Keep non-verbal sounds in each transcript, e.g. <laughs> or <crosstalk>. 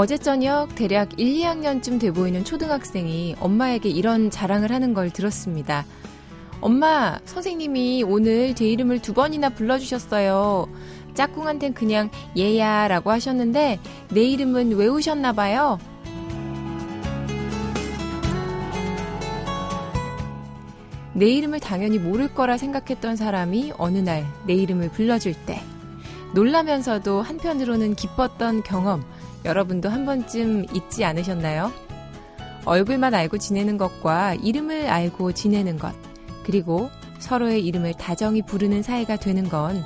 어제 저녁 대략 1, 2학년쯤 돼 보이는 초등학생이 엄마에게 이런 자랑을 하는 걸 들었습니다. 엄마, 선생님이 오늘 제 이름을 두 번이나 불러주셨어요. 짝꿍한텐 그냥 얘야 라고 하셨는데 내 이름은 외우셨나 봐요. 내 이름을 당연히 모를 거라 생각했던 사람이 어느 날 내 이름을 불러줄 때 놀라면서도 한편으로는 기뻤던 경험 여러분도 한 번쯤 잊지 않으셨나요? 얼굴만 알고 지내는 것과 이름을 알고 지내는 것, 그리고 서로의 이름을 다정히 부르는 사이가 되는 건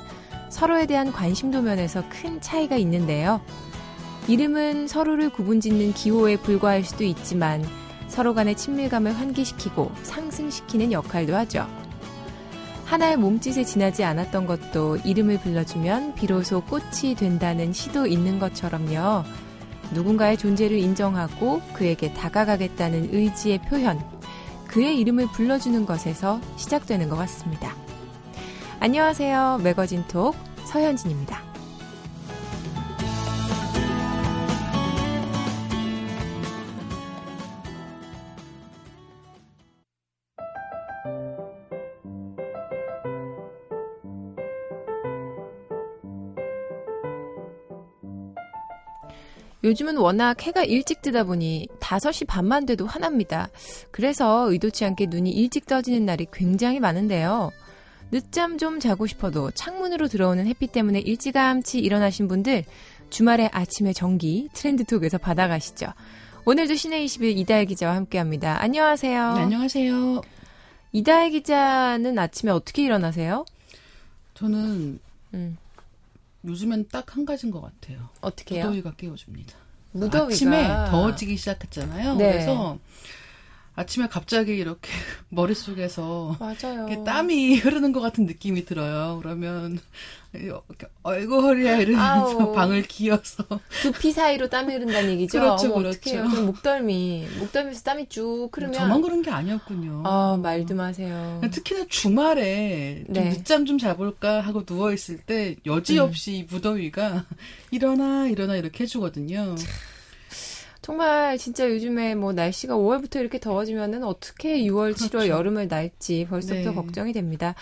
서로에 대한 관심도 면에서 큰 차이가 있는데요. 이름은 서로를 구분 짓는 기호에 불과할 수도 있지만 서로 간의 친밀감을 환기시키고 상승시키는 역할도 하죠. 하나의 몸짓에 지나지 않았던 것도 이름을 불러주면 비로소 꽃이 된다는 시도 있는 것처럼요. 누군가의 존재를 인정하고 그에게 다가가겠다는 의지의 표현, 그의 이름을 불러주는 것에서 시작되는 것 같습니다. 안녕하세요. 매거진 톡 서현진입니다. 요즘은 워낙 해가 일찍 뜨다 보니 5시 반만 돼도 화납니다. 그래서 의도치 않게 눈이 일찍 떠지는 날이 굉장히 많은데요. 늦잠 좀 자고 싶어도 창문으로 들어오는 햇빛 때문에 일찌감치 일어나신 분들 주말에 아침에 정기 트렌드톡에서 받아가시죠. 오늘도 신의 20일 이다혜 기자와 함께합니다. 안녕하세요. 네, 안녕하세요. 이다혜 기자는 아침에 어떻게 일어나세요? 저는 음. 요즘엔 딱 한 가지인 것 같아요. 어떻게요? 무더위가 깨워줍니다. 무더위가 아침에 더워지기 시작했잖아요. 네. 그래서 아침에 갑자기 이렇게 <laughs> 머릿속에서 맞아요. 땀이 <laughs> 흐르는 것 같은 느낌이 들어요. 그러면 얼굴 허리야 이러면서 아우, <laughs> 방을 기어서 두피 사이로 땀이 흐른다는 얘기죠. 그렇죠, 어머, 그렇죠. 그럼 목덜미, 목덜미에서 땀이 쭉 흐르면 저만 그런 게 아니었군요. 아 말도 마세요. 특히나 주말에 좀 네. 늦잠 좀 자볼까 하고 누워 있을 때 여지없이 음. 무더위가 일어나 일어나 이렇게 해주거든요. 정말 진짜 요즘에 뭐 날씨가 5월부터 이렇게 더워지면은 어떻게 6월, 그렇죠. 7월 여름을 날지 벌써부터 네. 걱정이 됩니다.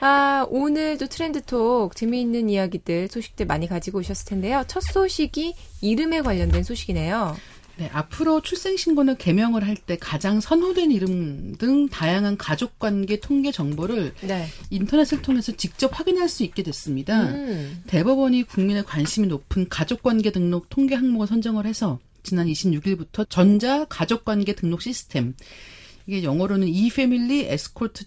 아, 오늘도 트렌드톡 재미있는 이야기들, 소식들 많이 가지고 오셨을 텐데요. 첫 소식이 이름에 관련된 소식이네요. 네, 앞으로 출생신고는 개명을 할 때 가장 선호된 이름 등 다양한 가족관계 통계 정보를 네. 인터넷을 통해서 직접 확인할 수 있게 됐습니다. 음. 대법원이 국민의 관심이 높은 가족관계 등록 통계 항목을 선정을 해서 지난 26일부터 전자 가족관계 등록 시스템 이게 영어로는 eFamily Escort.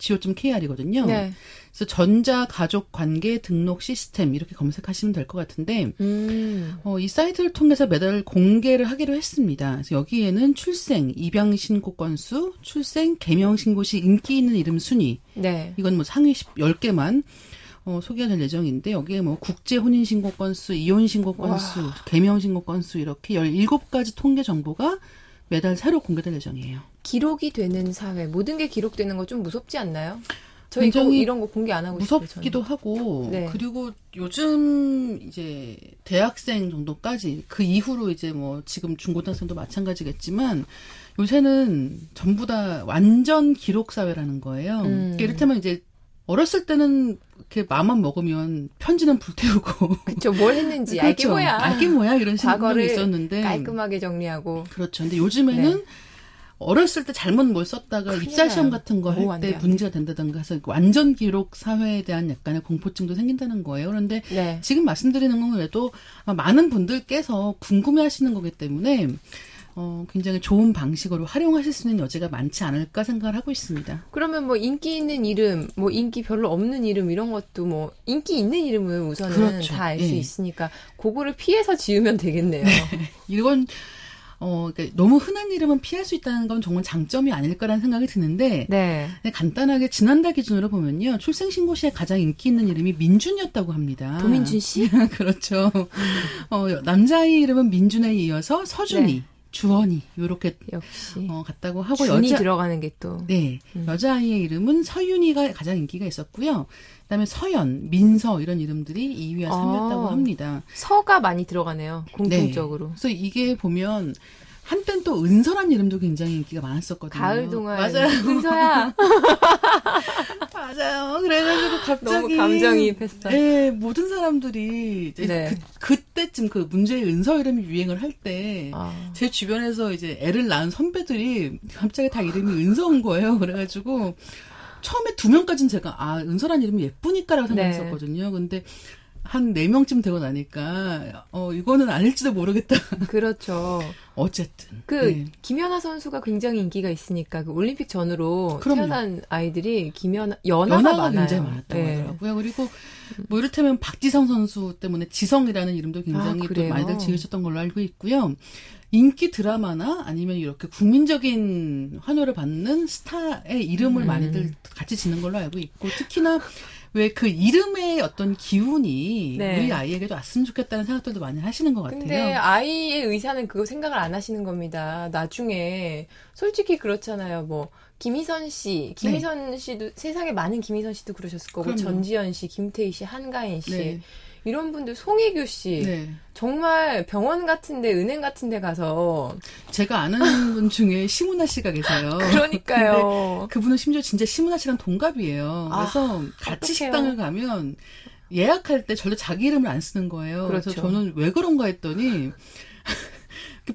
go.kr이거든요. 네. 그래서 전자 가족 관계 등록 시스템 이렇게 검색하시면 될 것 같은데 음. 어, 이 사이트를 통해서 매달 공개를 하기로 했습니다. 그래서 여기에는 출생, 입양 신고 건수, 출생, 개명 신고 시 인기 있는 이름 순위. 네. 이건 뭐 상위 10, 10개만 어, 소개가 될 예정인데 여기에 뭐 국제 혼인 신고 건수, 이혼 신고 건수, 와. 개명 신고 건수 이렇게 17가지 통계 정보가 매달 새로 공개될 예정이에요. 기록이 되는 사회, 모든 게 기록되는 거 좀 무섭지 않나요? 저 이거 이런 거 공개 안 하고 무섭기도 싶어요, 하고 네. 그리고 요즘 이제 대학생 정도까지 그 이후로 이제 뭐 지금 중고등학생도 마찬가지겠지만 요새는 전부 다 완전 기록 사회라는 거예요. 음. 그러니까 이를테면 이제 어렸을 때는 이렇게 마음만 먹으면 편지는 불태우고 그렇죠 뭘 했는지 그렇죠. <laughs> 알게 뭐야 알게 뭐야 이런 생각이 있었는데 깔끔하게 정리하고 그렇죠 근데 요즘에는 네. 어렸을 때 잘못 뭘 썼다가 입사 시험 같은 거 할 때 문제가 된다던가 해서 완전 기록 사회에 대한 약간의 공포증도 생긴다는 거예요. 그런데 네. 지금 말씀드리는 건 그래도 많은 분들께서 궁금해 하시는 거기 때문에 어, 굉장히 좋은 방식으로 활용하실 수 있는 여지가 많지 않을까 생각을 하고 있습니다. 그러면 뭐 인기 있는 이름, 뭐 인기 별로 없는 이름 이런 것도 뭐 인기 있는 이름은 우선은 그렇죠. 다 알 수 예. 있으니까 그거를 피해서 지으면 되겠네요. 네. <laughs> 이건 어, 그러니까 너무 흔한 이름은 피할 수 있다는 건 정말 장점이 아닐까라는 생각이 드는데, 네. 간단하게 지난달 기준으로 보면요, 출생신고 시에 가장 인기 있는 이름이 민준이었다고 합니다. 도민준 씨? <laughs> 그렇죠. 어, 남자의 이름은 민준에 이어서 서준이, 네. 주원이 요렇게 역시 어, 같다고 하고 여자 들어가는 게 또 네. 음. 여자아이의 이름은 서윤이가 가장 인기가 있었고요. 그다음에 서연, 민서 이런 이름들이 2위와 3위였다고 아, 합니다. 서가 많이 들어가네요. 공통적으로. 네. 그래서 이게 보면 한땐 또 은서란 이름도 굉장히 인기가 많았었거든요. 가을 동안 맞아요. <laughs> 은서야. <laughs> 맞아요. 그래가지고 갑자기 너무 감정이입했어. 네, 모든 사람들이 이제 네. 그, 그때쯤 그 문제의 은서 이름이 유행을 할 때제 아. 주변에서 이제 애를 낳은 선배들이 갑자기 다 이름이 은서인 거예요. 그래가지고 처음에 두 명까지는 제가 아 은서란 이름이 예쁘니까라고 네. 생각했었거든요. 네. 근데 한 4명쯤 되고 나니까, 어, 이거는 아닐지도 모르겠다. <laughs> 그렇죠. 어쨌든. 그, 네. 김연아 선수가 굉장히 인기가 있으니까, 그 올림픽 전으로 그럼요. 태어난 아이들이 김연아, 연하가, 연하가 많아요. 굉장히 많았다고 네. 하더라고요. 그리고, 뭐 이를테면 박지성 선수 때문에 지성이라는 이름도 굉장히 아, 또 많이들 지으셨던 걸로 알고 있고요. 인기 드라마나 아니면 이렇게 국민적인 환호를 받는 스타의 이름을 음. 많이들 같이 지는 걸로 알고 있고, 특히나 왜 그 이름의 어떤 기운이 네. 우리 아이에게도 왔으면 좋겠다는 생각들도 많이 하시는 것 같아요. 근데 아이의 의사는 그거 생각을 안 하시는 겁니다. 나중에 솔직히 그렇잖아요. 뭐 김희선 씨, 김희선 네. 씨도 세상에 많은 김희선 씨도 그러셨을 거고 그럼요. 전지현 씨, 김태희 씨, 한가인 씨. 네. 이런 분들 송혜교 씨 네. 정말 병원 같은데 은행 같은데 가서 제가 아는 <laughs> 분 중에 심은하 씨가 계세요. 그러니까요. 그분은 심지어 진짜 심은하 씨랑 동갑이에요. 아, 그래서 같이 어떡해요. 식당을 가면 예약할 때 절대 자기 이름을 안 쓰는 거예요. 그렇죠. 그래서 저는 왜 그런가 했더니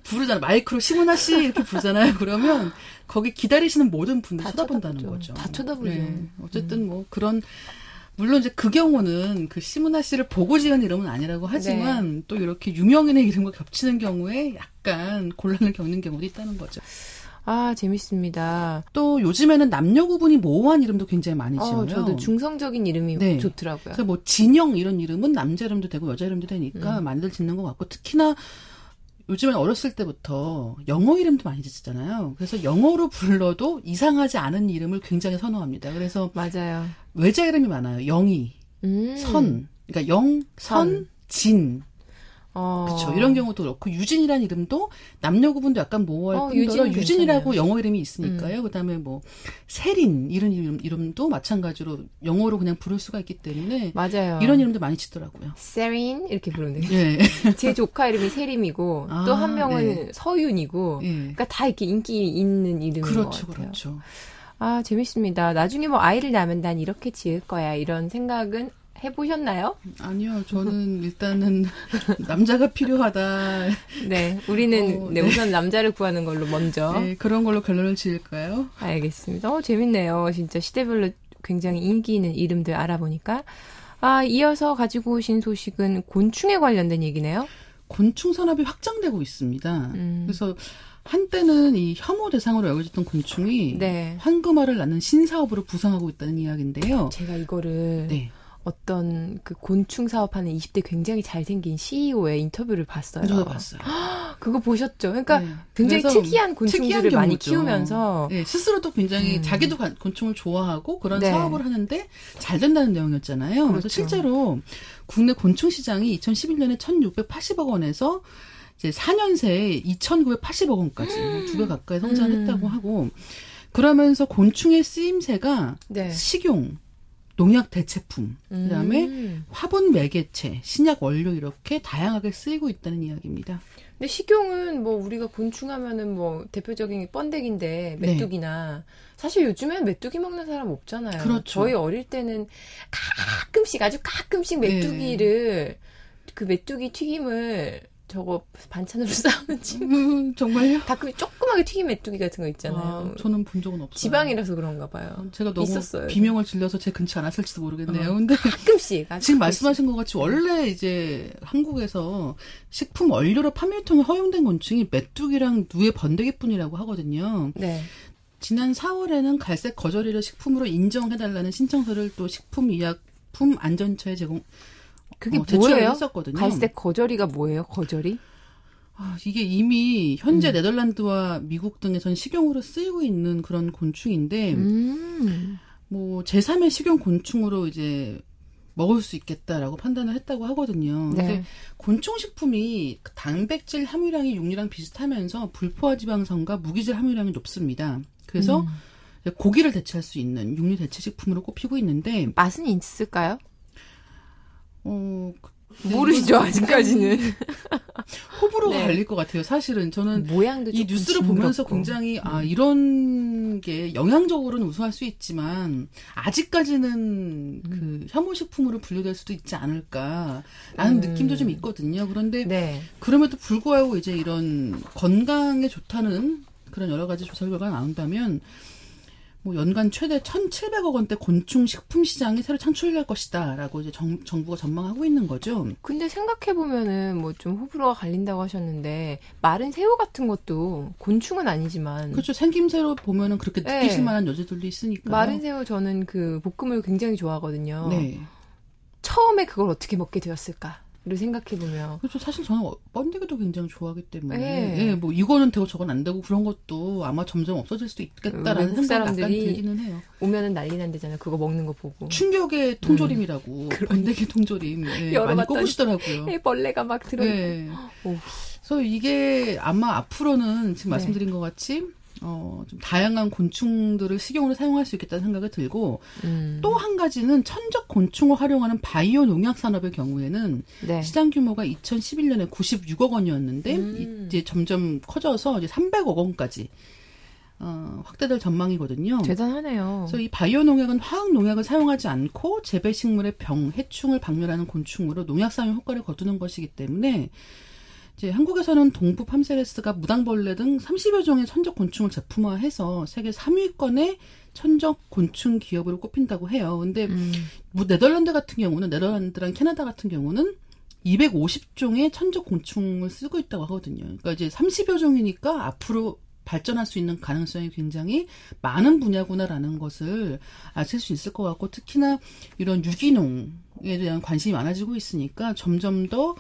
부르잖아 마이크로 심은하 씨 이렇게 부르잖아요. 그러면 거기 기다리시는 모든 분들 쳐다본다는. 거죠. 다 쳐다보죠. 네. 어쨌든 음. 뭐 그런 물론 이제 그 경우는 그 시문아 씨를 보고 지은 이름은 아니라고 하지만 네. 또 이렇게 유명인의 이름과 겹치는 경우에 약간 곤란을 겪는 경우도 있다는 거죠. 아, 재밌습니다. 또 요즘에는 남녀 구분이 모호한 이름도 굉장히 많이 지어요. 어, 저도 중성적인 이름이 네. 좋더라고요. 그래서 뭐 진영 이런 이름은 남자 이름도 되고 여자 이름도 되니까 음. 많이들 짓는 것 같고 특히나 요즘엔 어렸을 때부터 영어 이름도 많이 짓잖아요. 그래서 영어로 불러도 이상하지 않은 이름을 굉장히 선호합니다. 그래서 맞아요. 외자 이름이 많아요. 영희, 음. 선, 그러니까 영, 선, 진, 어. 그렇죠. 이런 경우도 그렇고 유진이라는 이름도 남녀 구분도 약간 모호할 어, 뿐더러 유진 유진이라고 영어 이름이 있으니까요. 음. 그다음에 뭐 세린 이런 이름, 이름도 마찬가지로 영어로 그냥 부를 수가 있기 때문에 맞아요. 이런 이름도 많이 짓더라고요. 세린 이렇게 부르는. 네. <laughs> 제 조카 이름이 세림이고 아, 또한 명은 네. 서윤이고. 네. 그러니까 다 이렇게 인기 있는 이름인 그렇죠, 것 같아요. 그렇죠. 아 재밌습니다. 나중에 뭐 아이를 낳으면 난 이렇게 지을 거야 이런 생각은 해보셨나요? 아니요, 저는 일단은 <laughs> 남자가 필요하다. 네, 우리는 어, 네, 네. 우선 남자를 구하는 걸로 먼저. 네, 그런 걸로 결론을 지을까요? 알겠습니다. 어, 재밌네요. 진짜 시대별로 굉장히 인기 있는 이름들 알아보니까. 아, 이어서 가지고 오신 소식은 곤충에 관련된 얘기네요. 곤충 산업이 확장되고 있습니다. 음. 그래서 한때는 이 혐오 대상으로 여겨졌던 곤충이 네. 황금알을 낳는 신사업으로 부상하고 있다는 이야기인데요. 제가 이거를 네. 어떤 그 곤충 사업하는 20대 굉장히 잘생긴 CEO의 인터뷰를 봤어요. 저도 봤어요. <gasps> 그거 보셨죠? 그러니까 네. 굉장히 특이한 곤충들을 특이한 많이 키우면서 네, 스스로도 굉장히 음. 자기도 곤충을 좋아하고 그런 네. 사업을 하는데 잘 된다는 내용이었잖아요. 그렇죠. 그래서 실제로 국내 곤충 시장이 2011년에 1,680억 원에서 이제 4년 새에 2,980억 원까지 음. 두배 가까이 성장했다고 음. 하고 그러면서 곤충의 쓰임새가 네. 식용, 농약 대체품, 그다음에 음. 화분 매개체, 신약 원료 이렇게 다양하게 쓰이고 있다는 이야기입니다. 근데 식용은 뭐 우리가 곤충하면은 뭐 대표적인 번데기인데 네. 메뚜기나 네. 사실 요즘엔 메뚜기 먹는 사람 없잖아요. 그렇죠. 저희 어릴 때는 가끔씩 아주 가끔씩 메뚜기를 네. 그 메뚜기 튀김을 저거 반찬으로 <laughs> 싸우는지. 음, 정말요? 가끔 조그맣게 튀김 메뚜기 같은 거 있잖아요. 아, 저는 본 적은 없어요. 지방이라서 그런가 봐요. 제가 너무 있었어요. 비명을 질려서 제 근처 안 왔을지도 모르겠네요. 어, 근데 가끔씩. <laughs> 지금 말씀하신 것 같이 원래 이제 한국에서 식품 원료로 판매통에 허용된 곤충이 메뚜기랑 누에 번데기뿐이라고 하거든요. 네. 지난 4월에는 갈색 거저리를 식품으로 인정해달라는 신청서를 또 식품의약품 안전처에 제공 그게 어, 뭐예요? 했었거든요. 갈색 거저리가 뭐예요? 거저리? 아, 이게 이미 현재 음. 네덜란드와 미국 등에선 식용으로 쓰이고 있는 그런 곤충인데 음. 뭐 제3의 식용 곤충으로 이제 먹을 수 있겠다라고 판단을 했다고 하거든요. 네. 근데 곤충 식품이 단백질 함유량이 육류랑 비슷하면서 불포화 지방산과 무기질 함유량이 높습니다. 그래서 음. 고기를 대체할 수 있는 육류 대체 식품으로 꼽히고 있는데 맛은 있을까요? 어, 모르시죠 아직까지는 <laughs> 호불호 가 네. 갈릴 것 같아요. 사실은 저는 모양도 이 뉴스를 보면서 굉장히 아 음. 이런 게 영양적으로는 우수할 수 있지만 아직까지는 그 음. 그 혐오식품으로 분류될 수도 있지 않을까라는 음. 느낌도 좀 있거든요. 그런데 네. 그럼에도 불구하고 이제 이런 건강에 좋다는 그런 여러 가지 조사 결과가 나온다면 뭐 연간 최대 1,700억 원대 곤충 식품 시장이 새로 창출될 것이다라고 이제 정, 정부가 전망하고 있는 거죠. 근데 생각해 보면은 뭐 좀 호불호가 갈린다고 하셨는데 마른 새우 같은 것도 곤충은 아니지만 그렇죠. 생김새로 보면은 그렇게 느끼실 네. 만한 여지들도 있으니까. 마른 새우 저는 그 볶음을 굉장히 좋아하거든요. 네. 처음에 그걸 어떻게 먹게 되었을까? 를 생각해 보면 그렇죠 사실 저는 번데기도 굉장히 좋아하기 때문에 네. 예, 뭐 이거는 되고 저건 안 되고 그런 것도 아마 점점 없어질 수도 있겠다라는 생각이 약간 들기는 해요. 오면은 난리 난대잖아요. 그거 먹는 거 보고 충격의 통조림이라고 음. <laughs> 번데기 통조림 예, 많이 꼽으시더라고요. <laughs> 예, 벌레가 막 들어. 네. 그래서 이게 아마 앞으로는 지금 네. 말씀드린 것 같이 어, 좀 다양한 곤충들을 식용으로 사용할 수 있겠다는 생각이 들고 음. 또한 가지는 천적 곤충을 활용하는 바이오 농약 산업의 경우에는 네. 시장 규모가 2011년에 96억 원이었는데 음. 이제 점점 커져서 이제 300억 원까지 어, 확대될 전망이거든요. 대단하네요. 그래서 이 바이오 농약은 화학 농약을 사용하지 않고 재배 식물의 병, 해충을 박멸하는 곤충으로 농약 사용 효과를 거두는 것이기 때문에 이제 한국에서는 동부 팜세레스가 무당벌레 등 30여 종의 천적 곤충을 제품화해서 세계 3위권의 천적 곤충 기업으로 꼽힌다고 해요. 근데 음. 뭐 네덜란드 같은 경우는 네덜란드랑 캐나다 같은 경우는 250종의 천적 곤충을 쓰고 있다고 하거든요. 그러니까 이제 30여 종이니까 앞으로 발전할 수 있는 가능성이 굉장히 많은 분야구나라는 것을 아실 수 있을 것 같고 특히나 이런 유기농에 대한 관심이 많아지고 있으니까 점점 더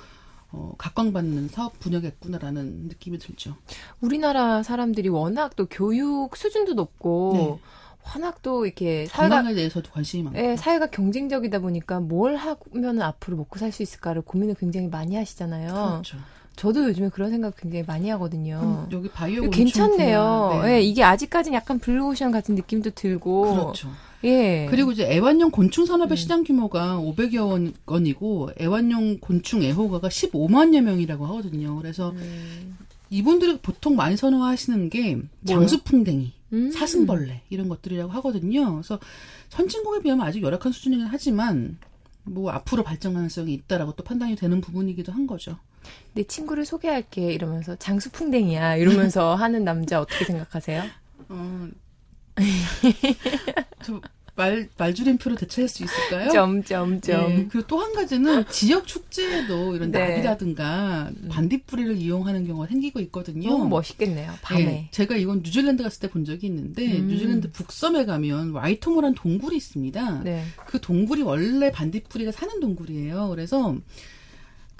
어, 각광받는 사업 분야겠구나라는 느낌이 들죠. 우리나라 사람들이 워낙 또 교육 수준도 높고 네. 워낙 또 이렇게 사회가 대해서도 관심이 많고 네, 사회가 경쟁적이다 보니까 뭘 하면 앞으로 먹고 살 수 있을까를 고민을 굉장히 많이 하시잖아요. 그렇죠. 저도 요즘에 그런 생각 굉장히 많이 하거든요. 여기 바이오 괜찮네요. 네. 네. 이게 아직까지는 약간 블루오션 같은 느낌도 들고. 그렇죠. 예. 그리고 이제 애완용 곤충 산업의 음. 시장 규모가 500여 원이고 애완용 곤충 애호가가 15만여 명이라고 하거든요. 그래서 음. 이분들이 보통 많이 선호하시는 게 장수풍뎅이, 음. 사슴벌레 이런 것들이라고 하거든요. 그래서 선진국에 비하면 아직 열악한 수준이긴 하지만 뭐 앞으로 발전 가능성이 있다라고 또 판단이 되는 부분이기도 한 거죠. 내 친구를 소개할게 이러면서 장수풍뎅이야 이러면서 <laughs> 하는 남자 어떻게 생각하세요? 어, <laughs> 말, 말줄임표로 대체할 수 있을까요? 점점점. 네, 그리고 또 한 가지는 지역 축제에도 이런 네. 낙이라든가 음. 반딧불이를 이용하는 경우가 생기고 있거든요. 너무 멋있겠네요. 밤에. 네, 제가 이건 뉴질랜드 갔을 때 본 적이 있는데 음. 뉴질랜드 북섬에 가면 와이토모란 동굴이 있습니다. 네. 그 동굴이 원래 반딧불이가 사는 동굴이에요. 그래서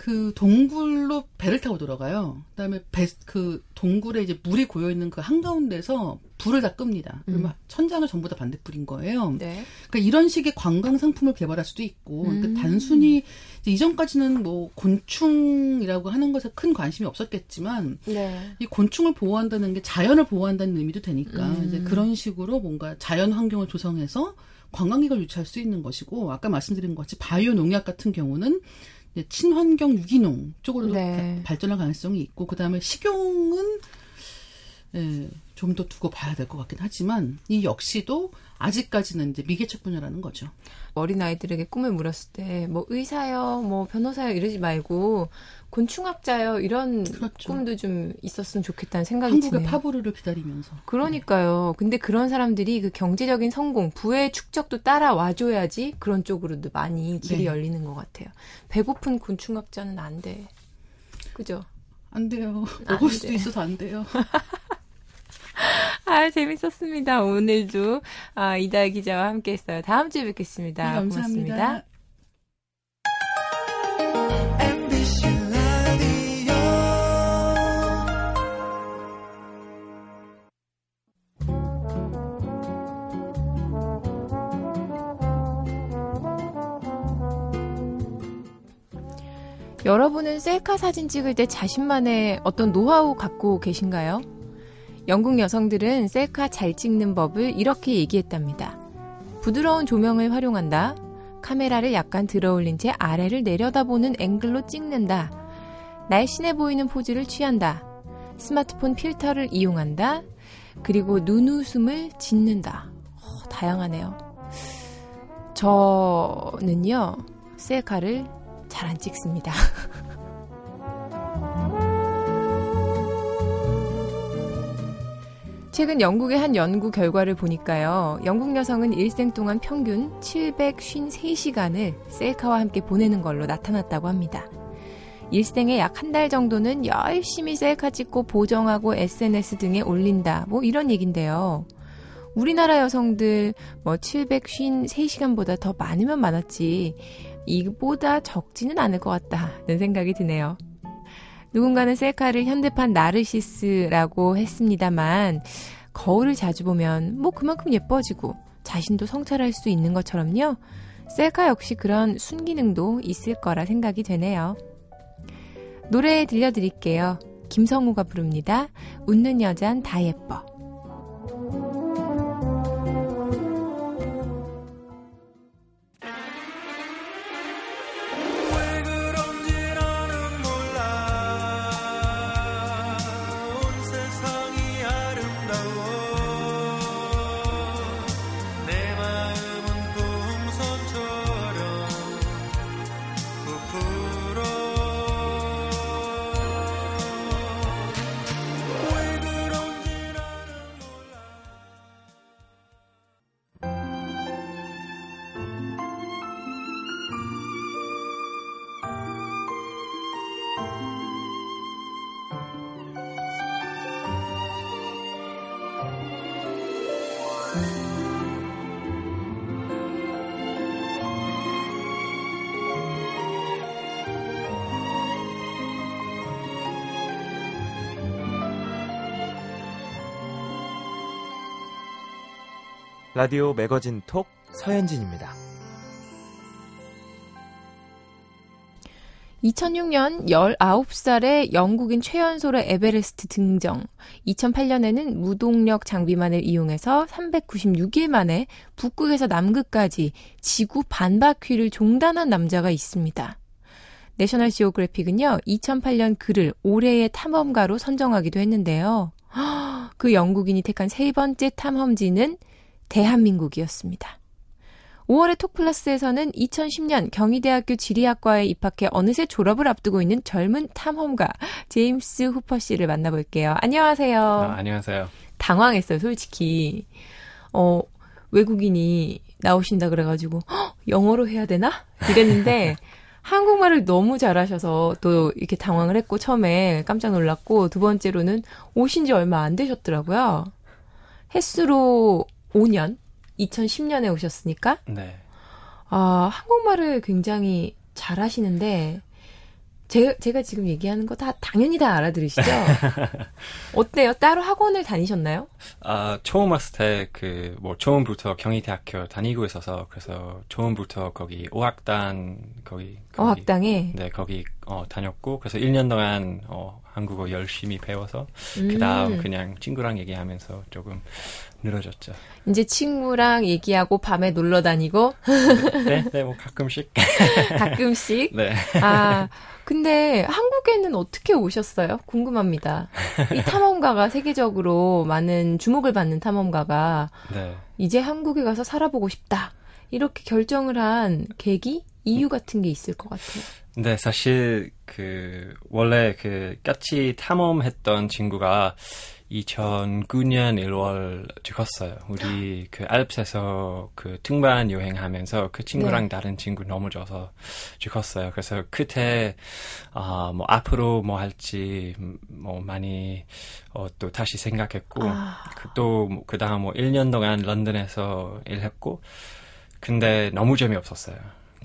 그 동굴로 배를 타고 들어가요. 그다음에 배 그 동굴에 이제 물이 고여 있는 그 한가운데서 불을 다 끕니다. 그러면 음. 천장을 전부 다 반대불인 거예요. 네. 그러니까 이런 식의 관광 상품을 개발할 수도 있고, 그러니까 음. 그러니까 단순히 이전까지는 뭐 곤충이라고 하는 것에 큰 관심이 없었겠지만, 네. 이 곤충을 보호한다는 게 자연을 보호한다는 의미도 되니까 음. 이제 그런 식으로 뭔가 자연 환경을 조성해서 관광객을 유치할 수 있는 것이고, 아까 말씀드린 것 같이 바이오 농약 같은 경우는 친환경 유기농 쪽으로 네. 발전할 가능성이 있고 그다음에 식용은 예, 좀 더 두고 봐야 될 것 같긴 하지만 이 역시도 아직까지는 이제 미개척 분야라는 거죠. 어린 아이들에게 꿈을 물었을 때 뭐 의사요, 뭐 변호사요 이러지 말고 곤충학자요 이런 그렇죠. 꿈도 좀 있었으면 좋겠다는 생각이 한국의 드네요. 파브르를 기다리면서. 그러니까요. 근데 그런 사람들이 그 경제적인 성공, 부의 축적도 따라와줘야지 그런 쪽으로도 많이 길이 네. 열리는 것 같아요. 배고픈 곤충학자는 안 돼. 그죠? 안 돼요. 먹을 수도 돼. 있어서 안 돼요. <laughs> 아, 재밌었습니다. 오늘도 아, 이다 기자와 함께 했어요. 다음 주에 뵙겠습니다. 네, 감사합니다. 고맙습니다. 여러분은 셀카 사진 찍을 때 자신만의 어떤 노하우 갖고 계신가요? 영국 여성들은 셀카 잘 찍는 법을 이렇게 얘기했답니다. 부드러운 조명을 활용한다. 카메라를 약간 들어 올린 채 아래를 내려다보는 앵글로 찍는다. 날씬해 보이는 포즈를 취한다. 스마트폰 필터를 이용한다. 그리고 눈웃음을 짓는다. 어, 다양하네요. 저는요, 셀카를 잘 안 찍습니다. <laughs> 최근 영국의 한 연구 결과를 보니까요. 영국 여성은 일생 동안 평균 753시간을 셀카와 함께 보내는 걸로 나타났다고 합니다. 일생에 약 한 달 정도는 열심히 셀카 찍고 보정하고 SNS 등에 올린다. 뭐 이런 얘긴데요. 우리나라 여성들 뭐 753시간보다 더 많으면 많았지. 이보다 적지는 않을 것 같다는 생각이 드네요. 누군가는 셀카를 현대판 나르시스라고 했습니다만 거울을 자주 보면 뭐 그만큼 예뻐지고 자신도 성찰할 수 있는 것처럼요. 셀카 역시 그런 순기능도 있을 거라 생각이 되네요. 노래 들려드릴게요. 김성우가 부릅니다. 웃는 여잔 다 예뻐. 라디오 매거진 톡 서현진입니다. 2006년 19살의 영국인 최연소로 에베레스트 등정. 2008년에는 무동력 장비만을 이용해서 396일 만에 북극에서 남극까지 지구 반바퀴를 종단한 남자가 있습니다. 내셔널 지오그래픽은요, 2008년 그를 올해의 탐험가로 선정하기도 했는데요. 그 영국인이 택한 세 번째 탐험지는 대한민국이었습니다. 5월의 톡플러스에서는 2010년 경희대학교 지리학과에 입학해 어느새 졸업을 앞두고 있는 젊은 탐험가 제임스 후퍼 씨를 만나볼게요. 안녕하세요. 아, 안녕하세요. 당황했어요, 솔직히. 어, 외국인이 나오신다 그래가지고, 헉, 영어로 해야 되나? 이랬는데, <laughs> 한국말을 너무 잘하셔서 또 이렇게 당황을 했고, 처음에 깜짝 놀랐고, 두 번째로는 오신 지 얼마 안 되셨더라고요. 횟수로 5년, 2010년에 오셨으니까. 네. 아, 한국말을 굉장히 잘 하시는데, 제, 제가 지금 얘기하는 거 다 당연히 다 알아들으시죠? <laughs> 어때요? 따로 학원을 다니셨나요? 아, 처음 왔을 때, 그, 뭐, 처음부터 경희대학교 다니고 있어서, 그래서 처음부터 거기 5학단, 거기. 거기 5학당에? 네, 거기, 어, 다녔고, 그래서 1년 동안, 어, 한국어 열심히 배워서, 음. 그 다음 그냥 친구랑 얘기하면서 조금 늘어졌죠. 이제 친구랑 얘기하고 밤에 놀러 다니고? 네, 네, 뭐 가끔씩. <laughs> 가끔씩? 네. 아, 근데 한국에는 어떻게 오셨어요? 궁금합니다. 이 탐험가가 세계적으로 많은 주목을 받는 탐험가가 네. 이제 한국에 가서 살아보고 싶다. 이렇게 결정을 한 계기? 이유 같은 게 있을 것 같아요. 네, 사실 그 원래 그 같이 탐험했던 친구가 2009년 1월 죽었어요. 우리 그 알프스에서 그 등반 여행하면서 그 친구랑 네. 다른 친구 넘어져서 죽었어요. 그래서 그때 아뭐 앞으로 뭐 할지 뭐 많이 어, 또 다시 생각했고 아. 그또 뭐 그다음 뭐 1년 동안 런던에서 일했고 근데 너무 재미없었어요.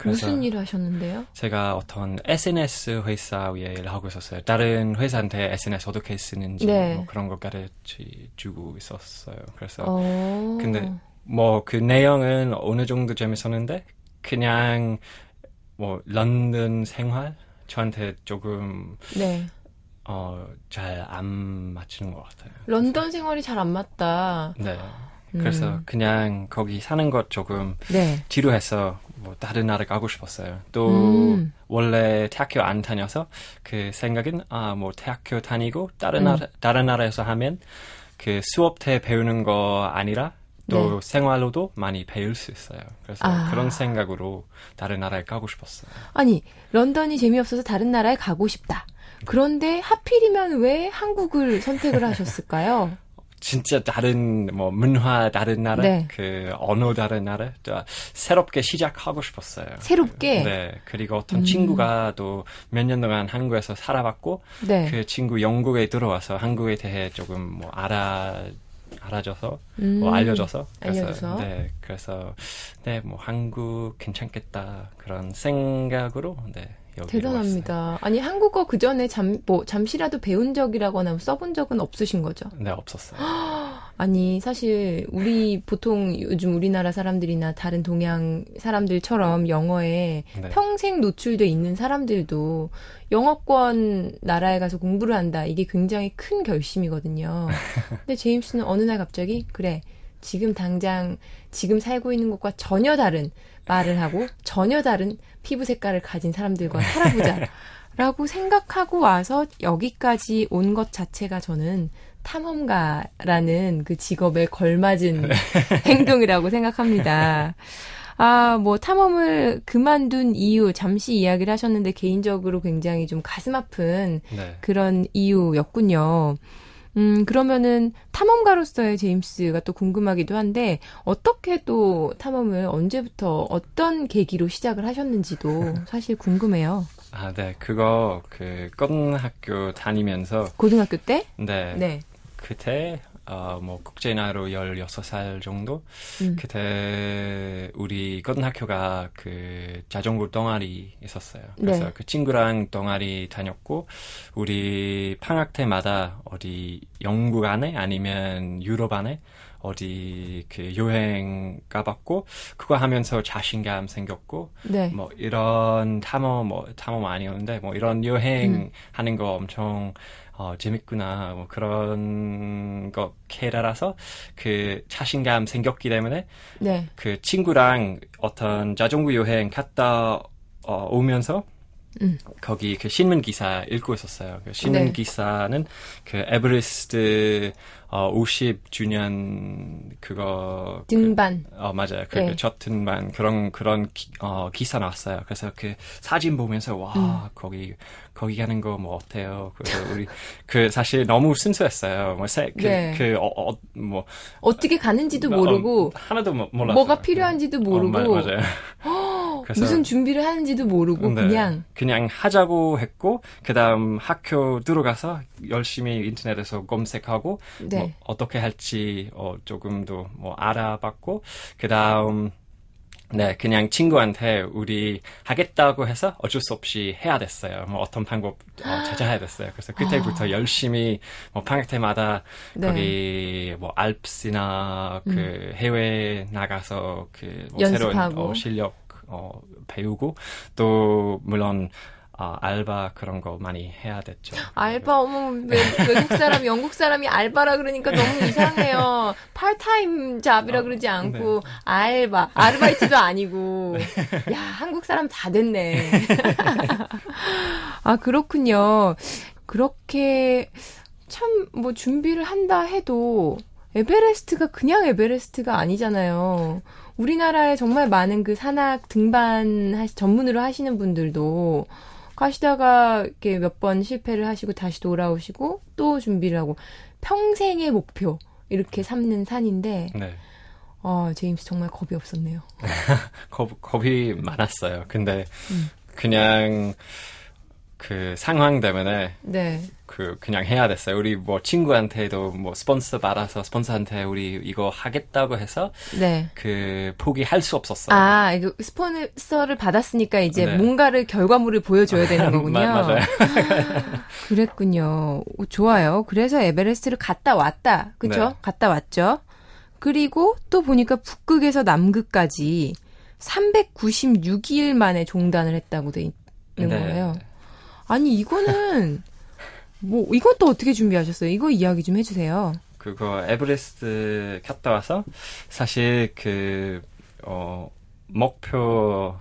무슨 일 하셨는데요? 제가 어떤 SNS 회사 위에 일을 하고 있었어요. 다른 회사한테 SNS 어떻게 쓰는지 네. 뭐 그런 거 가르치주고 있었어요. 그래서 오. 어. 근데 뭐 그 내용은 어느 정도 재밌었는데 그냥 뭐 런던 생활 저한테 조금 네. 어, 잘 안 맞추는 것 같아요. 런던 생활이 잘 안 맞다. 네. 그래서 음. 그냥 거기 사는 것 조금 네. 지루해서 뭐 다른 나라 가고 싶었어요. 또 음. 원래 대학교 안 다녀서 그 생각은 아 뭐 대학교 다니고 다른 음. 나라 다른 나라에서 하면 그 수업 때 배우는 거 아니라 또 네. 생활로도 많이 배울 수 있어요. 그래서 아. 그런 생각으로 다른 나라에 가고 싶었어요. 아니 런던이 재미없어서 다른 나라에 가고 싶다. 그런데 하필이면 왜 한국을 선택을 하셨을까요? <laughs> 진짜 다른 뭐 문화 다른 나라, 네. 그 언어 다른 나라, 새롭게 시작하고 싶었어요. 새롭게. 네. 그리고 어떤 음. 친구가 또 몇 년 동안 한국에서 살아봤고, 네. 그 친구 영국에 들어와서 한국에 대해 조금 뭐 알아 알아줘서 음. 뭐 알려줘서 그래서 알려줘서. 네 그래서 네 뭐 한국 괜찮겠다 그런 생각으로 네 대단합니다. 왔어요. 아니 한국어 그 전에 잠 뭐 잠시라도 배운 적이라거나 써본 적은 없으신 거죠? 네 없었어요. <gasps> 아니 사실 우리 보통 요즘 우리나라 사람들이나 다른 동양 사람들처럼 영어에 네. 평생 노출돼 있는 사람들도 영어권 나라에 가서 공부를 한다 이게 굉장히 큰 결심이거든요. <laughs> 근데 제임스는 어느 날 갑자기 그래 지금 당장 지금 살고 있는 곳과 전혀 다른 말을 하고 전혀 다른 피부 색깔을 가진 사람들과 살아보자. 라고 <laughs> 생각하고 와서 여기까지 온 것 자체가 저는 탐험가라는 그 직업에 걸맞은 <laughs> 행동이라고 생각합니다. 아, 뭐 탐험을 그만둔 이유 잠시 이야기를 하셨는데 개인적으로 굉장히 좀 가슴 아픈 네. 그런 이유였군요. 음, 그러면은 탐험가로서의 제임스가 또 궁금하기도 한데 어떻게 또 탐험을 언제부터 어떤 계기로 시작을 하셨는지도 <laughs> 사실 궁금해요. 아, 네. 그거 그 고등학교 다니면서 고등학교 때? 네. 네. 그때 어, 뭐 국제나로 16살 정도 음. 그때 우리 고등학교가 그 자전거 동아리 있었어요. 그래서 네. 그 친구랑 동아리 다녔고 우리 방학 때마다 어디 영국 안에 아니면 유럽 안에 어디 그 여행 가봤고 그거 하면서 자신감 생겼고 네. 뭐 이런 탐험 뭐 탐험 아니었는데 뭐 이런 여행 음. 하는 거 엄청 어, 재밌구나, 뭐 그런 거 캐라라서 그 자신감 생겼기 때문에 네. 그 친구랑 어떤 자전거 여행 갔다 어, 오면서 음. 거기 그 신문 기사 읽고 있었어요. 그 신문 네. 기사는 그 에베레스트 어 50주년 그거 그 등반. 그, 어 맞아요. 그, 네. 그 등반 그런 그런 기, 어 기사 나왔어요. 그래서 그 사진 보면서 와 음. 거기 거기 가는 거 뭐 어때요? 그래서 우리 <laughs> 그 사실 너무 순수했어요. 뭐그그 네. 그, 어, 어, 뭐 어떻게 가는지도 뭐, 모르고 어, 하나도 몰랐어요. 뭐가 필요한지도 모르고 어, 마, 맞아요. 무슨 준비를 하는지도 모르고 네, 그냥 그냥 하자고 했고 그다음 학교 들어가서 열심히 인터넷에서 검색하고 네. 뭐 어떻게 할지 어, 조금 더 뭐 알아봤고 그다음 네, 그냥 친구한테 우리 하겠다고 해서 어쩔 수 없이 해야 됐어요. 뭐 어떤 방법 어, 찾아야 됐어요. 그래서 그때부터 아. 열심히 뭐 방학 때마다 네. 거기 뭐 알프스나 그 음. 해외 나가서 그뭐 새로운 어, 실력 어, 배우고 또 물론 아, 알바 그런 거 많이 해야 됐죠. 알바, 어머, 외, 외국 사람, 영국 사람이 알바라 그러니까 너무 이상해요. 팔타임 잡이라 어, 그러지 않고, 네. 알바, 아르바이트도 아니고. 네. 야, 한국 사람 다 됐네. 아, 그렇군요. 그렇게, 참, 뭐, 준비를 한다 해도, 에베레스트가 그냥 에베레스트가 아니잖아요. 우리나라에 정말 많은 그 산악 등반 하시, 전문으로 하시는 분들도 가시다가 이렇게 몇 번 실패를 하시고 다시 돌아오시고 또 준비를 하고 평생의 목표 이렇게 삼는 산인데 네. 어, 제임스 정말 겁이 없었네요. <laughs> 겁, 겁이 많았어요. 근데 음. 그냥 그 상황 때문에 네. 그 그냥 해야 됐어요. 우리 뭐 친구한테도 뭐 스폰서 받아서 스폰서한테 우리 이거 하겠다고 해서 네. 그 포기할 수 없었어요. 아, 이거 스폰서를 받았으니까 이제 네. 뭔가를 결과물을 보여줘야 되는 <laughs> 거군요. 마, 맞아요. <laughs> 그랬군요. 좋아요. 그래서 에베레스트를 갔다 왔다. 그렇죠? 네. 갔다 왔죠. 그리고 또 보니까 북극에서 남극까지 396일 만에 종단을 했다고 돼 있는 네. 거예요. 아니 이거는 뭐 이건 또 어떻게 준비하셨어요? 이거 이야기 좀 해주세요. 그거 에베레스트 갔다 와서 사실 그 어, 목표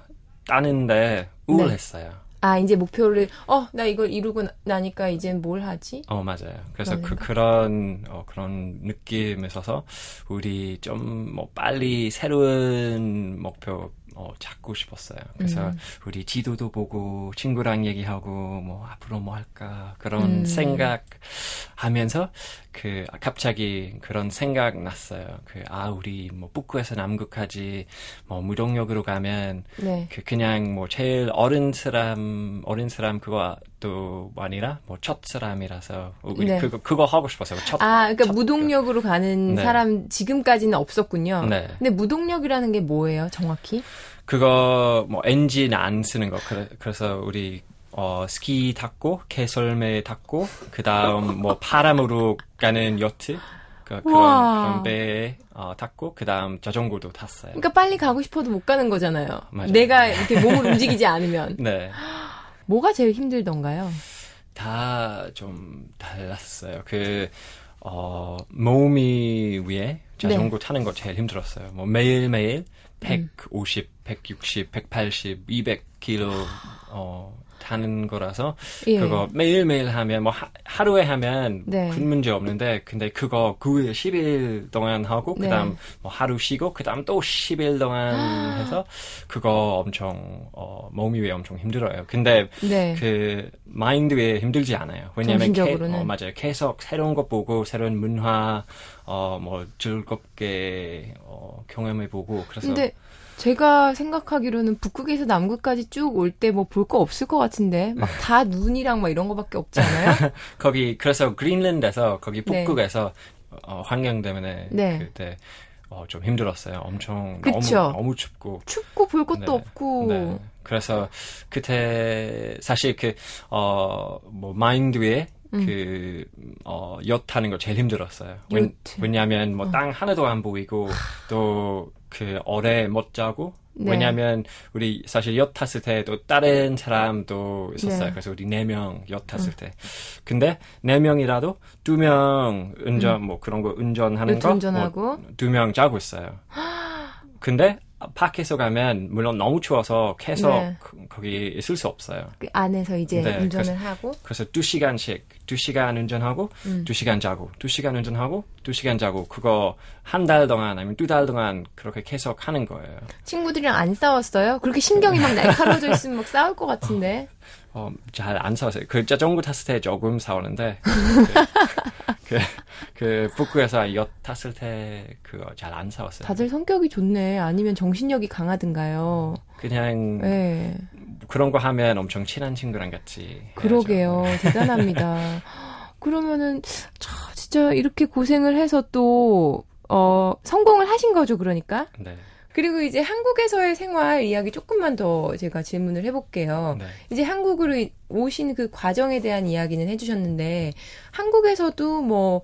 따는데 우울했어요. 네. 아 이제 목표를 어 나 이걸 이루고 나니까 이젠 뭘 하지? 어 맞아요. 그래서 그 그런 어, 그런 느낌에 있어서 우리 좀 뭐 빨리 새로운 목표 어, 찾고 싶었어요. 그래서 음. 우리 지도도 보고 친구랑 얘기하고 뭐 앞으로 뭐 할까 그런 음. 생각하면서 그 갑자기 그런 생각 났어요. 그 아 우리 뭐 북구에서 남극까지 뭐 무동력으로 가면 네. 그 그냥 뭐 제일 어린 사람 어린 사람 그거 또 아니라 뭐 첫 사람이라서 우리 네. 그거 그거 하고 싶었어요. 첫, 아 그러니까 첫, 무동력으로 가는 네. 사람 지금까지는 없었군요. 네. 근데 무동력이라는 게 뭐예요, 정확히? 그거 뭐 엔진 안 쓰는 거 그래, 그래서 우리 어, 스키 탔고 개설매 탔고 그 다음 뭐 바람으로 가는 요트 그, 그런 그런 배에 어, 탔고 그 다음 자전거도 탔어요. 그러니까 빨리 가고 싶어도 못 가는 거잖아요. 맞아요. 내가 이렇게 몸을 움직이지 않으면. <laughs> 네. 뭐가 제일 힘들던가요? 다 좀 달랐어요. 그 어, 몸이 위에 자전거 네. 타는 거 제일 힘들었어요. 뭐 매일 매일 150, 음. 160, 180, 200kg 어, 타는 거라서 예. 그거 매일매일 하면 뭐 하, 루에 하면 네. 큰 문제 없는데 근데 그거 9일 10일 동안 하고 네. 그다음 뭐 하루 쉬고 그다음 또 10일 동안 해서 그거 엄청 어 몸이 왜 엄청 힘들어요. 근데 네. 그 마인드에 힘들지 않아요. 왜냐면 하 어, 맞아요. 계속 새로운 것 보고 새로운 문화 어 뭐 즐겁게 어 경험해 보고 그래서 근데 제가 생각하기로는 북극에서 남극까지 쭉 올 때 뭐 볼 거 없을 것 같은데 막 다 눈이랑 막 이런 거밖에 없지 않아요? <laughs> 거기 그래서 그린랜드에서 거기 네. 북극에서 네. 어, 환경 때문에 네. 그때 어, 좀 힘들었어요. 엄청 너무 너무 춥고 춥고 볼 것도 네. 없고. 네. 그래서 그때 사실 그어뭐 마인드에 음. 그, 어, 엿 타는 거 제일 힘들었어요. 왜, 왜냐하면 뭐 땅 하나도 안 보이고 또 그 오래 못 자고 네. 왜냐하면 우리 사실 엿 탔을 때도 다른 사람도 있었어요. 네. 그래서 우리 네 명엿 탔을 음. 때. 근데 네 명이라도 두 명 운전 음. 뭐 그런 거 운전하는 거뭐 두명 자고 있어요. 근데 밖에서 가면 물론 너무 추워서 계속 네. 거기 있을 수 없어요. 그 안에서 이제 네, 운전을 그래서, 하고 그래서 두 시간씩 두 시간 운전하고 음. 두 시간 자고 두 시간 운전하고 두 시간 자고 그거 한 달 동안 아니면 두 달 동안 그렇게 계속 하는 거예요. 친구들이랑 안 싸웠어요? 그렇게 신경이 막 날카로워져 있으면 막 싸울 것 같은데. 어, 잘안 싸웠어요. 그 자전거 탔을 때 조금 싸우는데 그, 그 북구에서 엿 탔을 때 그거 잘안 싸웠어요. 다들 성격이 좋네. 아니면 정신력이 강하든가요. 그냥 네. 그런 거 하면 엄청 친한 친구랑 같이. 그러게요. 대단합니다. <laughs> 그러면은 자, 진짜 이렇게 고생을 해서 또 어, 성공을 하신 거죠, 그러니까? 네. 그리고 이제 한국에서의 생활 이야기 조금만 더 제가 질문을 해볼게요. 네. 이제 한국으로 오신 그 과정에 대한 이야기는 해주셨는데 한국에서도 뭐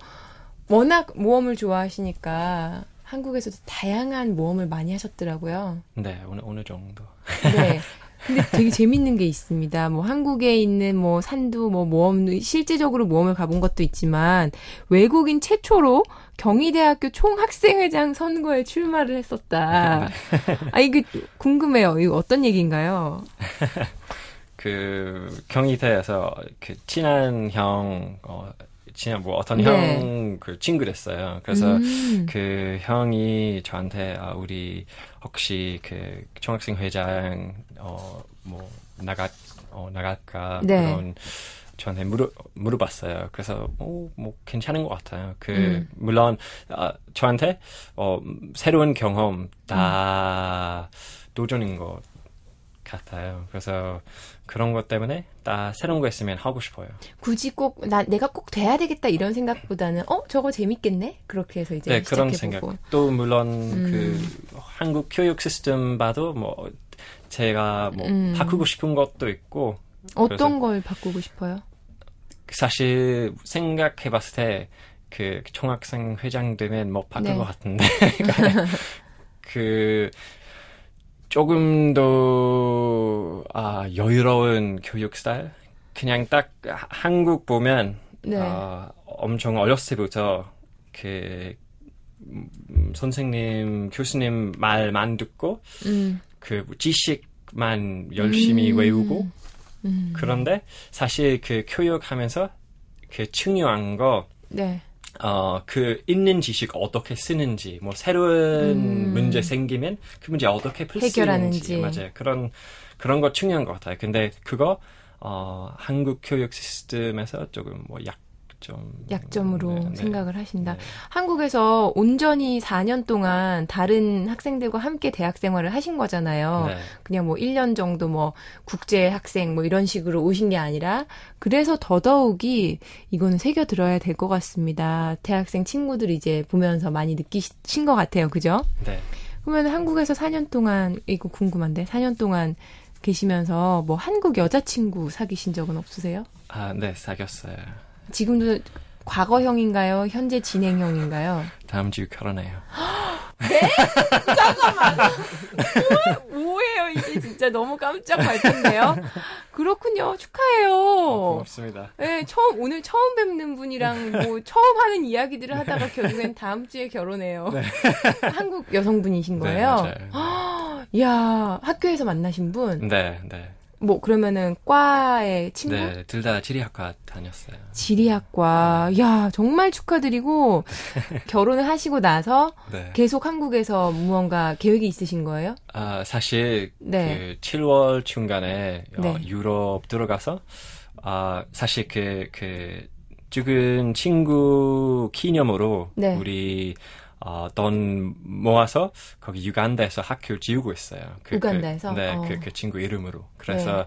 워낙 모험을 좋아하시니까 한국에서도 다양한 모험을 많이 하셨더라고요. 네, 어느 어느 정도. 네. <laughs> 근데 되게 재밌는 게 있습니다. 뭐 한국에 있는 뭐 산도 뭐 모험 실제적으로 모험을 가본 것도 있지만 외국인 최초로 경희대학교 총학생회장 선거에 출마를 했었다. <laughs> 아 이게 궁금해요. 이거 어떤 얘기인가요? <laughs> 그 경희대에서 그 친한 형 어, 친한 뭐 어떤 네. 형그 친구랬어요. 그래서 음. 그 형이 저한테 아 우리 혹시 그 총학생 회장 어뭐 나가 어 나갈까 네. 그런 저한테 물어, 물어봤어요. 그래서 어, 뭐 괜찮은 것 같아요. 그 음. 물론 어, 저한테 어, 새로운 경험 다 음. 도전인 것 같아요. 그래서 그런 것 때문에 다 새로운 거 있으면 하고 싶어요. 굳이 꼭 나 내가 꼭 돼야 되겠다 이런 생각보다는 어 저거 재밌겠네 그렇게 해서 이제 네 그런 생각. 또 물론 음. 그 한국 교육 시스템 봐도 뭐 제가 뭐 음. 바꾸고 싶은 것도 있고 어떤 걸 바꾸고 싶어요? 사실 생각해봤을 때 그 총학생 회장 되면 못 바꿀 네. 것 같은데 <laughs> <laughs> 그 조금 더 아, 여유로운 교육 스타일 그냥 딱 한국 보면 네. 어, 엄청 어렸을 때부터 그 음, 선생님 교수님 말만 듣고 음. 그 지식만 열심히 음. 외우고 음. 그런데 사실 그 교육하면서 그 중요한 거 네. 어, 그 있는 지식 어떻게 쓰는지, 뭐 새로운 음. 문제 생기면 그 문제 어떻게 풀수 있는지, 맞아요. 그런 그런 거 중요한 것 같아요. 근데 그거 어, 한국 교육 시스템에서 조금 뭐 약, 좀 약점으로 네, 네. 생각을 하신다. 네. 한국에서 온전히 4년 동안 다른 학생들과 함께 대학 생활을 하신 거잖아요. 네. 그냥 뭐 1년 정도 뭐 국제 학생 뭐 이런 식으로 오신 게 아니라 그래서 더더욱이 이거는 새겨 들어야 될 것 같습니다. 대학생 친구들 이제 보면서 많이 느끼신 것 같아요. 그죠? 네. 그러면 한국에서 4년 동안 이거 궁금한데 4년 동안 계시면서 뭐 한국 여자친구 사귀신 적은 없으세요? 아, 네, 사귀었어요. 지금도 과거형인가요? 현재 진행형인가요? 다음 주 결혼해요. <gasps> 네? 잠깐만. 뭐, 예요 이게 진짜 너무 깜짝 발표인데요. 그렇군요. 축하해요. 어, 고맙습니다. 네, 처음 오늘 처음 뵙는 분이랑 뭐 처음 하는 이야기들을 하다가 결국엔 다음 주에 결혼해요. 네. <laughs> 한국 여성분이신 네, 거예요? 네, 맞아요. <gasps> 야 학교에서 만나신 분? 네, 네. 뭐 그러면은 과의 친구? 네, 둘 다 지리학과 다녔어요. 지리학과. 야, 정말 축하드리고 <laughs> 결혼을 하시고 나서 네. 계속 한국에서 무언가 계획이 있으신 거예요? 아, 사실 네. 그 7월 중간에 어, 네. 유럽 들어가서 아, 사실 그그 그 죽은 친구 기념으로 네. 우리 어, 돈 모아서 거기 유간다에서 학교를 지우고 있어요. 그, 우간다에서? 그, 네, 어. 그, 그 친구 이름으로. 그래서 네.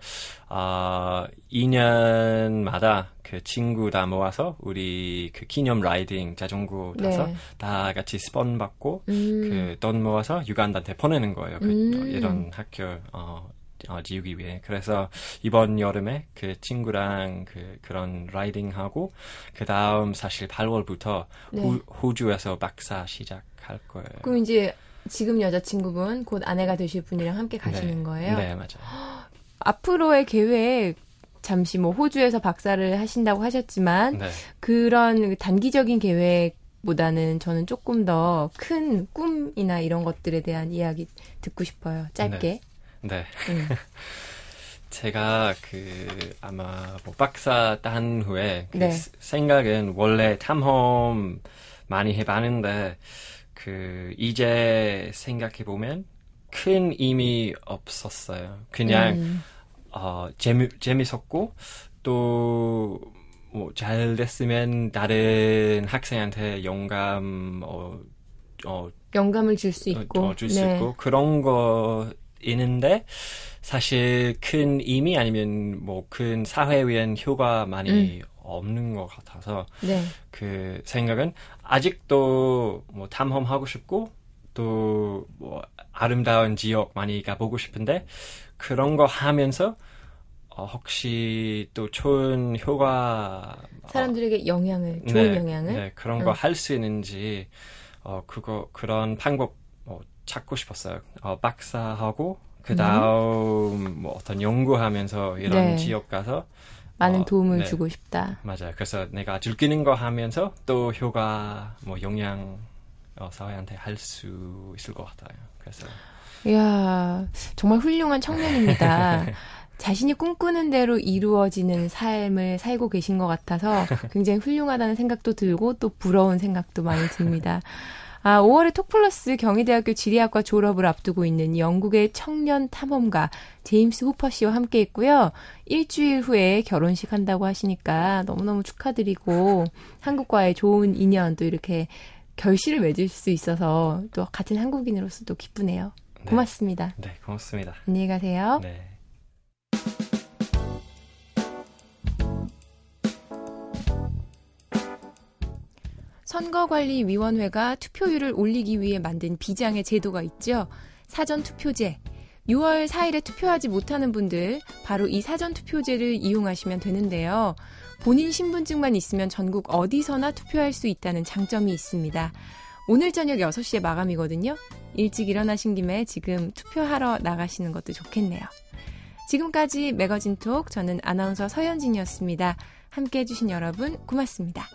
어, 2년마다 그 친구 다 모아서 우리 그 기념 라이딩 자전거 타서 네. 다 같이 스폰 받고 음. 그돈 모아서 유간다한테 보내는 거예요. 그, 음. 이런 학교 어, 어, 지우기 위해. 그래서 이번 여름에 그 친구랑 그, 그런 라이딩하고, 그 다음 사실 8월부터 네. 호, 호주에서 박사 시작할 거예요. 그럼 이제 지금 여자친구분, 곧 아내가 되실 분이랑 함께 가시는 네. 거예요? 네, 맞아요. <gasps> 앞으로의 계획, 잠시 뭐 호주에서 박사를 하신다고 하셨지만, 네. 그런 단기적인 계획, 보다는 저는 조금 더 큰 꿈이나 이런 것들에 대한 이야기 듣고 싶어요. 짧게. 네. 네. 음. <laughs> 제가 그 아마 뭐 박사 딴 후에 그 네. 생각은 원래 탐험 많이 해봤는데 그 이제 생각해 보면 큰 의미 없었어요. 그냥 음. 어 재미 재밌었고 또 뭐 잘 됐으면 다른 학생한테 영감 어, 어 영감을 줄 수 있고 어, 줄수 네. 있고 그런 거 있는데 사실 큰 의미 아니면 뭐 큰 사회에 위한 효과 많이 음. 없는 것 같아서 네. 그 생각은 아직도 뭐 탐험하고 싶고 또 뭐 아름다운 지역 많이 가보고 싶은데 그런 거 하면서 어, 혹시 또 좋은 효과 사람들에게 영향을 좋은 네, 영향을 네, 그런 거할 수 있는지 어 그거 그런 방법 찾고 싶었어요. 어, 박사하고 그 다음 음. 뭐 어떤 연구하면서 이런 네. 지역 가서 많은 어, 도움을 네. 주고 싶다. 맞아요. 그래서 내가 즐기는 거 하면서 또 효과 뭐 영향 어, 사회한테 할 수 있을 것 같아요. 그래서 이야 정말 훌륭한 청년입니다. <laughs> 자신이 꿈꾸는 대로 이루어지는 삶을 살고 계신 것 같아서 굉장히 훌륭하다는 생각도 들고 또 부러운 생각도 많이 듭니다. <laughs> 아, 5월에 톡플러스 경희대학교 지리학과 졸업을 앞두고 있는 영국의 청년 탐험가 제임스 후퍼 씨와 함께 했고요. 일주일 후에 결혼식 한다고 하시니까 너무너무 축하드리고 한국과의 좋은 인연 또 이렇게 결실을 맺을 수 있어서 또 같은 한국인으로서 도 기쁘네요. 네. 고맙습니다. 네, 고맙습니다. 안녕히 가세요. 네. 선거관리위원회가 투표율을 올리기 위해 만든 비장의 제도가 있죠. 사전투표제. 6월 4일에 투표하지 못하는 분들 바로 이 사전투표제를 이용하시면 되는데요. 본인 신분증만 있으면 전국 어디서나 투표할 수 있다는 장점이 있습니다. 오늘 저녁 6시에 마감이거든요. 일찍 일어나신 김에 지금 투표하러 나가시는 것도 좋겠네요. 지금까지 매거진 톡 저는 아나운서 서현진이었습니다. 함께 해주신 여러분 고맙습니다.